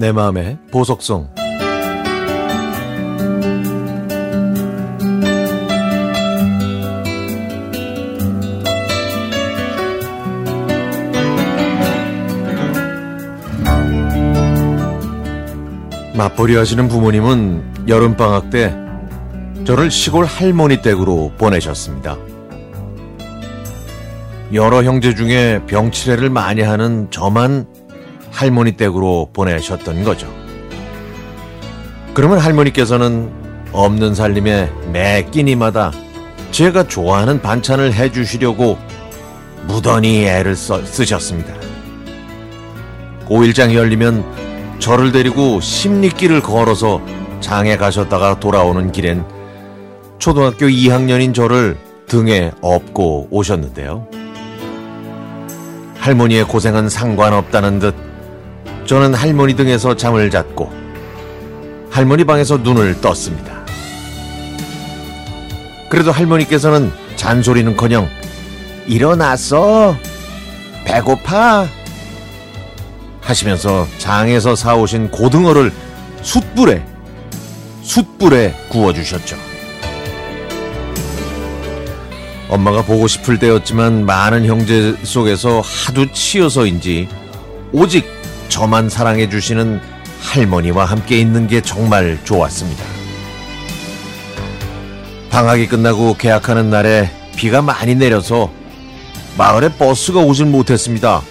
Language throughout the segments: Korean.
내 마음의 보석성 맞벌이 하시는 부모님은 여름방학 때 저를 시골 할머니 댁으로 보내셨습니다. 여러 형제 중에 병치레를 많이 하는 저만 할머니 댁으로 보내셨던 거죠. 그러면 할머니께서는 없는 살림에 매 끼니마다 제가 좋아하는 반찬을 해주시려고 무던히 애를 써, 쓰셨습니다. 5일장이 열리면 저를 데리고 십리길을 걸어서 장에 가셨다가 돌아오는 길엔 초등학교 2학년인 저를 등에 업고 오셨는데요. 할머니의 고생은 상관없다는 듯 저는 할머니 등에서 잠을 잤고 할머니 방에서 눈을 떴습니다. 그래도 할머니께서는 잔소리는커녕 일어났어 배고파 하시면서 장에서 사오신 고등어를 숯불에 숯불에 구워주셨죠. 엄마가 보고 싶을 때였지만 많은 형제 속에서 하도 치여서인지 오직 저만 사랑해 주시는 할머니와 함께 있는 게 정말 좋았습니다. 방학이 끝나고 개학하는 날에 비가 많이 내려서 마을에 버스가 오질 못했습니다.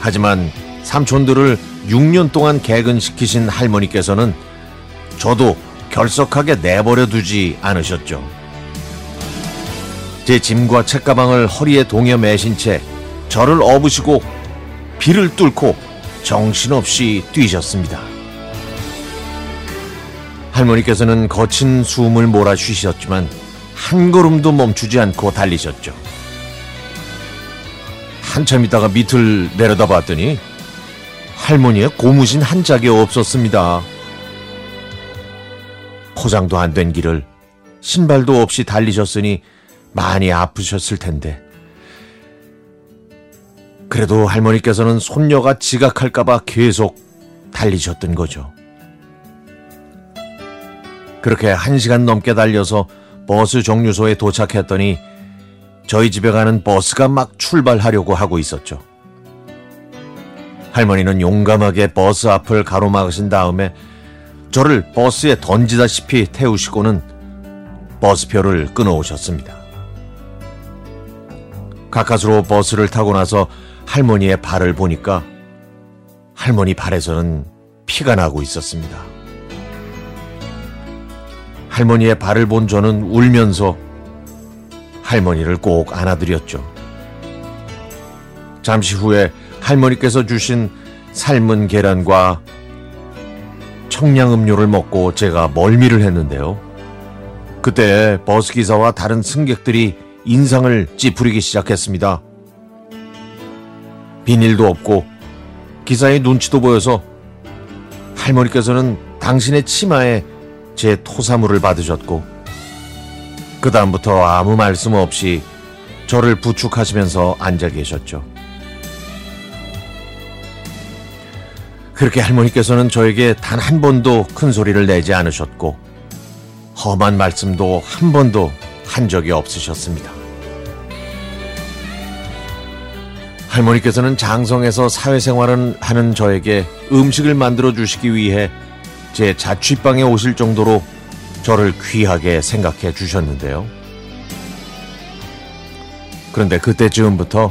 하지만 삼촌들을 6년 동안 개근시키신 할머니께서는 저도 결석하게 내버려 두지 않으셨죠. 제 짐과 책가방을 허리에 동여 매신 채 저를 업으시고 비를 뚫고 정신없이 뛰셨습니다. 할머니께서는 거친 숨을 몰아쉬셨지만 한 걸음도 멈추지 않고 달리셨죠. 한참 있다가 밑을 내려다 봤더니 할머니의 고무신 한 짝이 없었습니다. 포장도 안 된 길을 신발도 없이 달리셨으니 많이 아프셨을 텐데. 그래도 할머니께서는 손녀가 지각할까봐 계속 달리셨던 거죠. 그렇게 한 시간 넘게 달려서 버스 정류소에 도착했더니 저희 집에 가는 버스가 막 출발하려고 하고 있었죠. 할머니는 용감하게 버스 앞을 가로막으신 다음에 저를 버스에 던지다시피 태우시고는 버스표를 끊어오셨습니다. 가까스로 버스를 타고 나서 할머니의 발을 보니까 할머니 발에서는 피가 나고 있었습니다. 할머니의 발을 본 저는 울면서 할머니를 꼭 안아드렸죠. 잠시 후에 할머니께서 주신 삶은 계란과 청량음료를 먹고 제가 멀미를 했는데요. 그때 버스기사와 다른 승객들이 인상을 찌푸리기 시작했습니다. 비닐도 없고 기사의 눈치도 보여서 할머니께서는 당신의 치마에 제 토사물을 받으셨고 그 다음부터 아무 말씀 없이 저를 부축하시면서 앉아 계셨죠. 그렇게 할머니께서는 저에게 단 한 번도 큰 소리를 내지 않으셨고, 험한 말씀도 한 번도 한 적이 없으셨습니다. 할머니께서는 장성에서 사회생활을 하는 저에게 음식을 만들어 주시기 위해 제 자취방에 오실 정도로 저를 귀하게 생각해 주셨는데요. 그런데 그때쯤부터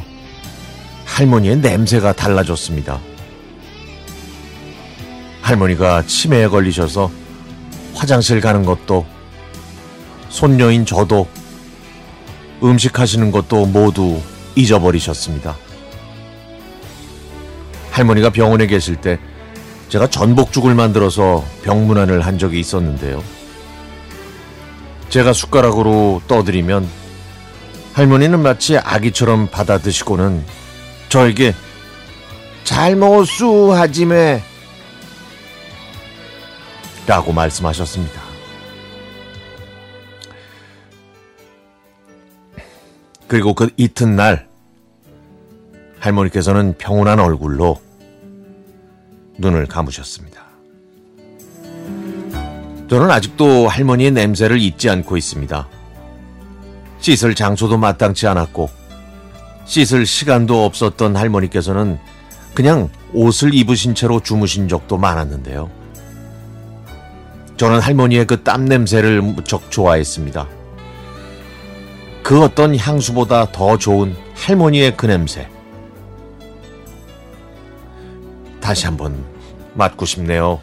할머니의 냄새가 달라졌습니다. 할머니가 치매에 걸리셔서 화장실 가는 것도 손녀인 저도 음식 하시는 것도 모두 잊어버리셨습니다. 할머니가 병원에 계실 때 제가 전복죽을 만들어서 병문안을 한 적이 있었는데요. 제가 숟가락으로 떠드리면 할머니는 마치 아기처럼 받아 드시고는 저에게 잘 먹었수 하지매 라고 말씀하셨습니다. 그리고 그 이튿날 할머니께서는 평온한 얼굴로 눈을 감으셨습니다. 저는 아직도 할머니의 냄새를 잊지 않고 있습니다. 씻을 장소도 마땅치 않았고, 씻을 시간도 없었던 할머니께서는 그냥 옷을 입으신 채로 주무신 적도 많았는데요. 저는 할머니의 그 땀 냄새를 무척 좋아했습니다. 그 어떤 향수보다 더 좋은 할머니의 그 냄새. 다시 한번 맡고 싶네요.